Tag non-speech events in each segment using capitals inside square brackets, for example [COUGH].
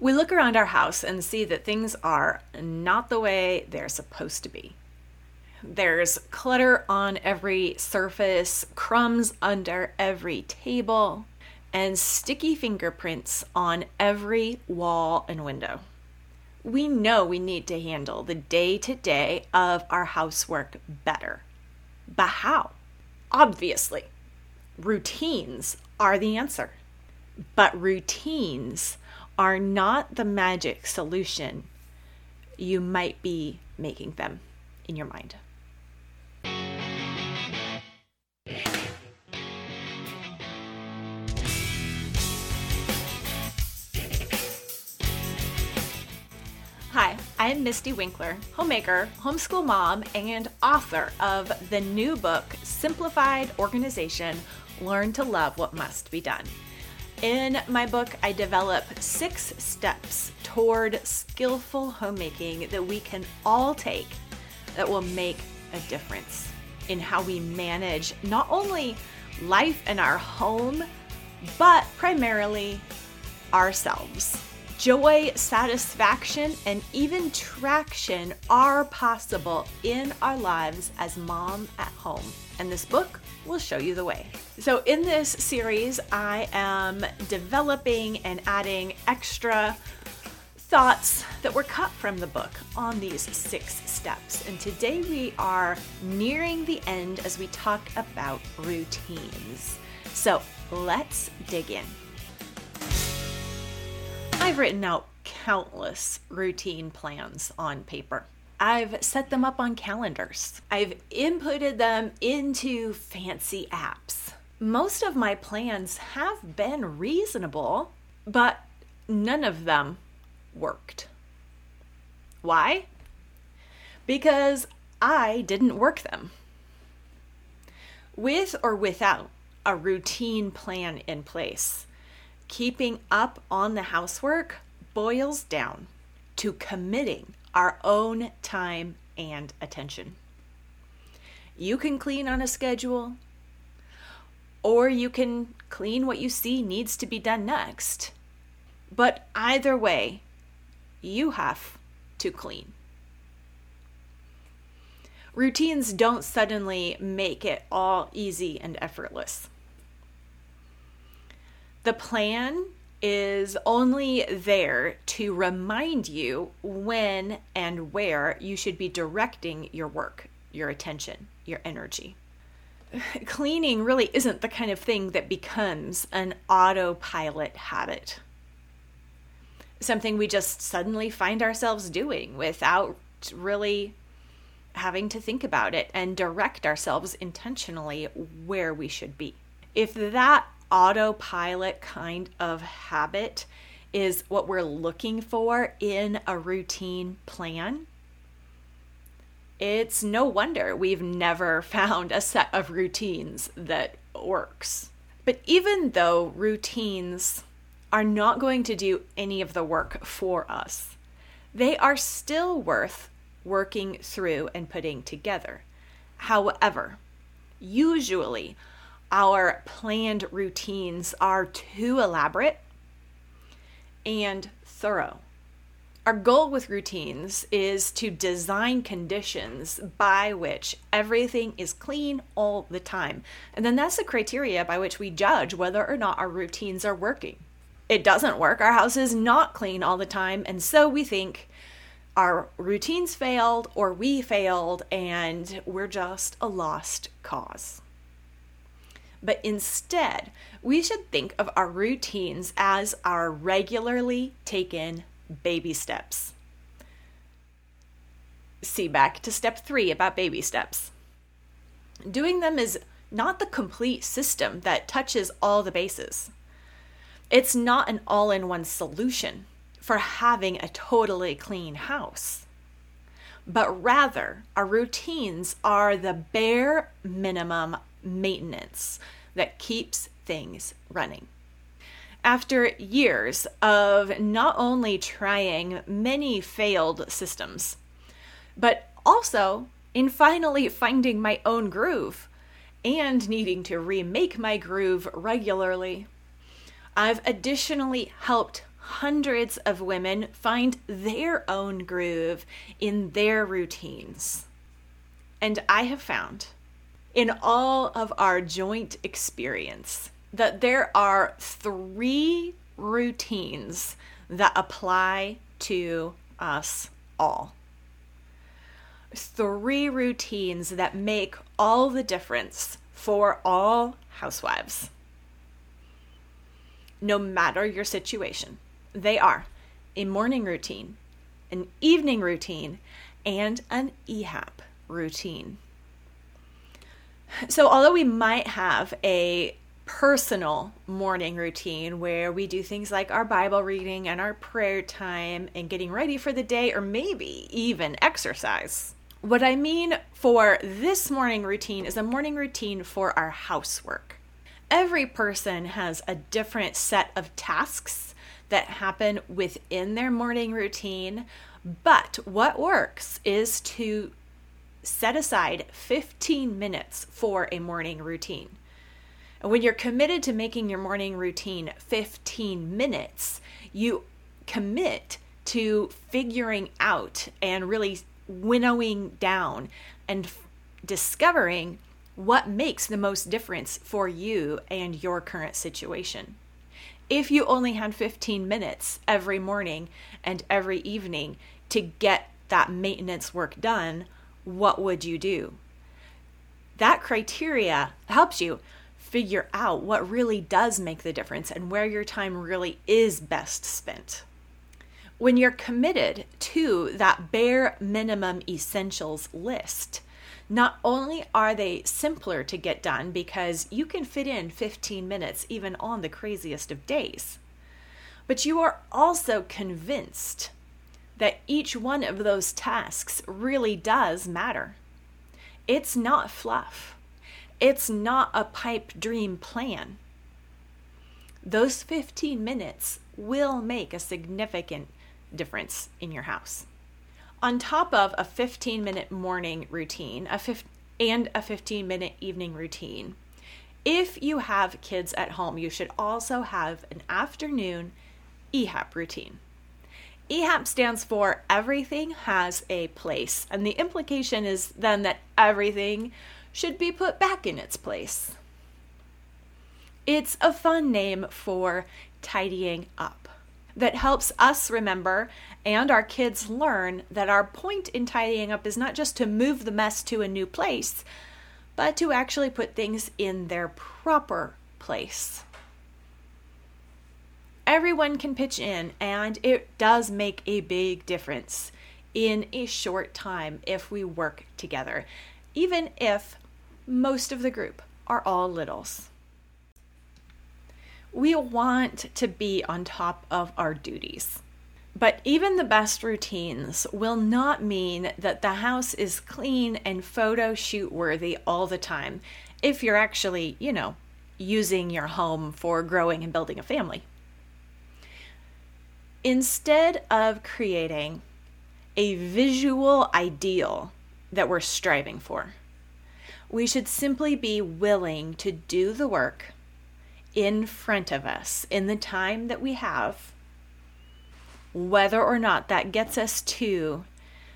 We look around our house and see that things are not the way they're supposed to be. There's clutter on every surface, crumbs under every table, and sticky fingerprints on every wall and window. We know we need to handle the day to day of our housework better. But how? Obviously, routines are the answer. But routines are not the magic solution you might be making them in your mind. Hi, I'm Mystie Winckler, homemaker, homeschool mom, and author of the new book, Simplified Organization Learn to Love What Must Be Done. In my book, I develop six steps toward skillful homemaking that we can all take that will make a difference in how we manage not only life and our home, but primarily ourselves. Joy, satisfaction, and even traction are possible in our lives as mom at home. And this book will show you the way. So, in this series, I am developing and adding extra thoughts that were cut from the book on these six steps. And today we are nearing the end as we talk about routines. So, let's dig in. I've written out countless routine plans on paper. I've set them up on calendars. I've inputted them into fancy apps. Most of my plans have been reasonable, but none of them worked. Why? Because I didn't work them. With or without a routine plan in place, keeping up on the housework boils down to committing our own time and attention. You can clean on a schedule, or you can clean what you see needs to be done next. But either way, you have to clean. Routines don't suddenly make it all easy and effortless. The plan is only there to remind you when and where you should be directing your work, your attention, your energy. [SIGHS] Cleaning really isn't the kind of thing that becomes an autopilot habit. Something we just suddenly find ourselves doing without really having to think about it and direct ourselves intentionally where we should be. If that autopilot kind of habit is what we're looking for in a routine plan, it's no wonder we've never [LAUGHS] found a set of routines that works. But even though routines are not going to do any of the work for us, they are still worth working through and putting together. However, usually our planned routines are too elaborate and thorough. Our goal with routines is to design conditions by which everything is clean all the time. And then that's the criteria by which we judge whether or not our routines are working. It doesn't work. Our house is not clean all the time. And so we think our routines failed or we failed and we're just a lost cause. But instead, we should think of our routines as our regularly taken baby steps. See back to step three about baby steps. Doing them is not the complete system that touches all the bases. It's not an all in one solution for having a totally clean house. But rather, our routines are the bare minimum maintenance that keeps things running. After years of not only trying many failed systems, but also in finally finding my own groove and needing to remake my groove regularly, I've additionally helped hundreds of women find their own groove in their routines. And I have found in all of our joint experience that there are three routines that apply to us all. Three routines that make all the difference for all housewives. No matter your situation, they are a morning routine, an evening routine, and an EHAP routine. So, although we might have a personal morning routine where we do things like our Bible reading and our prayer time and getting ready for the day, or maybe even exercise. What I mean for this morning routine is a morning routine for our housework. Every person has a different set of tasks that happen within their morning routine, but what works is to set aside 15 minutes for a morning routine. And when you're committed to making your morning routine 15 minutes, you commit to figuring out and really winnowing down and f- discovering what makes the most difference for you and your current situation. If you only had 15 minutes every morning and every evening to get that maintenance work done, what would you do? That criteria helps you figure out what really does make the difference and where your time really is best spent. When you're committed to that bare minimum essentials list, not only are they simpler to get done because you can fit in 15 minutes even on the craziest of days, but you are also convinced that each one of those tasks really does matter. It's not fluff. It's not a pipe dream plan. Those 15 minutes will make a significant difference in your house. On top of a 15 minute morning routine a fif- and a 15 minute evening routine, if you have kids at home, you should also have an afternoon EHAP routine. EHAP stands for Everything Has a Place, and the implication is then that everything should be put back in its place. It's a fun name for tidying up that helps us remember and our kids learn that our point in tidying up is not just to move the mess to a new place, but to actually put things in their proper place. Everyone can pitch in, and it does make a big difference in a short time if we work together, even if most of the group are all littles. We want to be on top of our duties. But even the best routines will not mean that the house is clean and photo shoot worthy all the time if you're actually, you know, using your home for growing and building a family. Instead of creating a visual ideal that we're striving for, we should simply be willing to do the work in front of us in the time that we have, whether or not that gets us to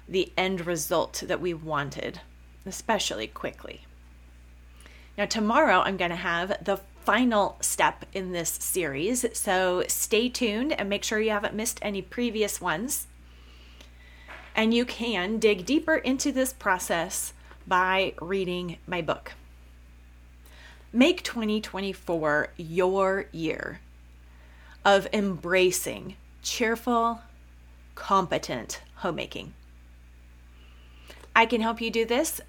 the end result that we wanted, especially quickly. Now, tomorrow I'm going to have the final step in this series, so stay tuned and make sure you haven't missed any previous ones. And you can dig deeper into this process by reading my book. Make 2024 your year of embracing cheerful, competent homemaking. I can help you do this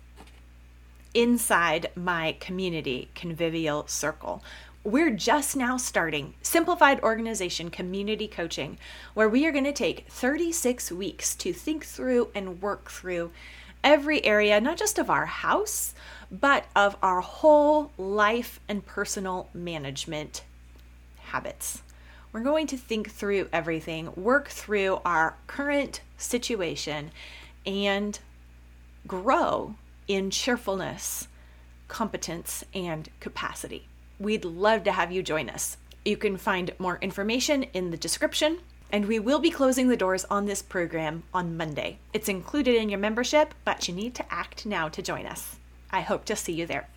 inside my community convivial circle. We're just now starting Simplified Organization Community Coaching, where we are going to take 36 weeks to think through and work through every area, not just of our house, but of our whole life and personal management habits. We're going to think through everything, work through our current situation, and grow in cheerfulness, competence, and capacity. We'd love to have you join us. You can find more information in the description and we will be closing the doors on this program on Monday. It's included in your membership, but you need to act now to join us. I hope to see you there.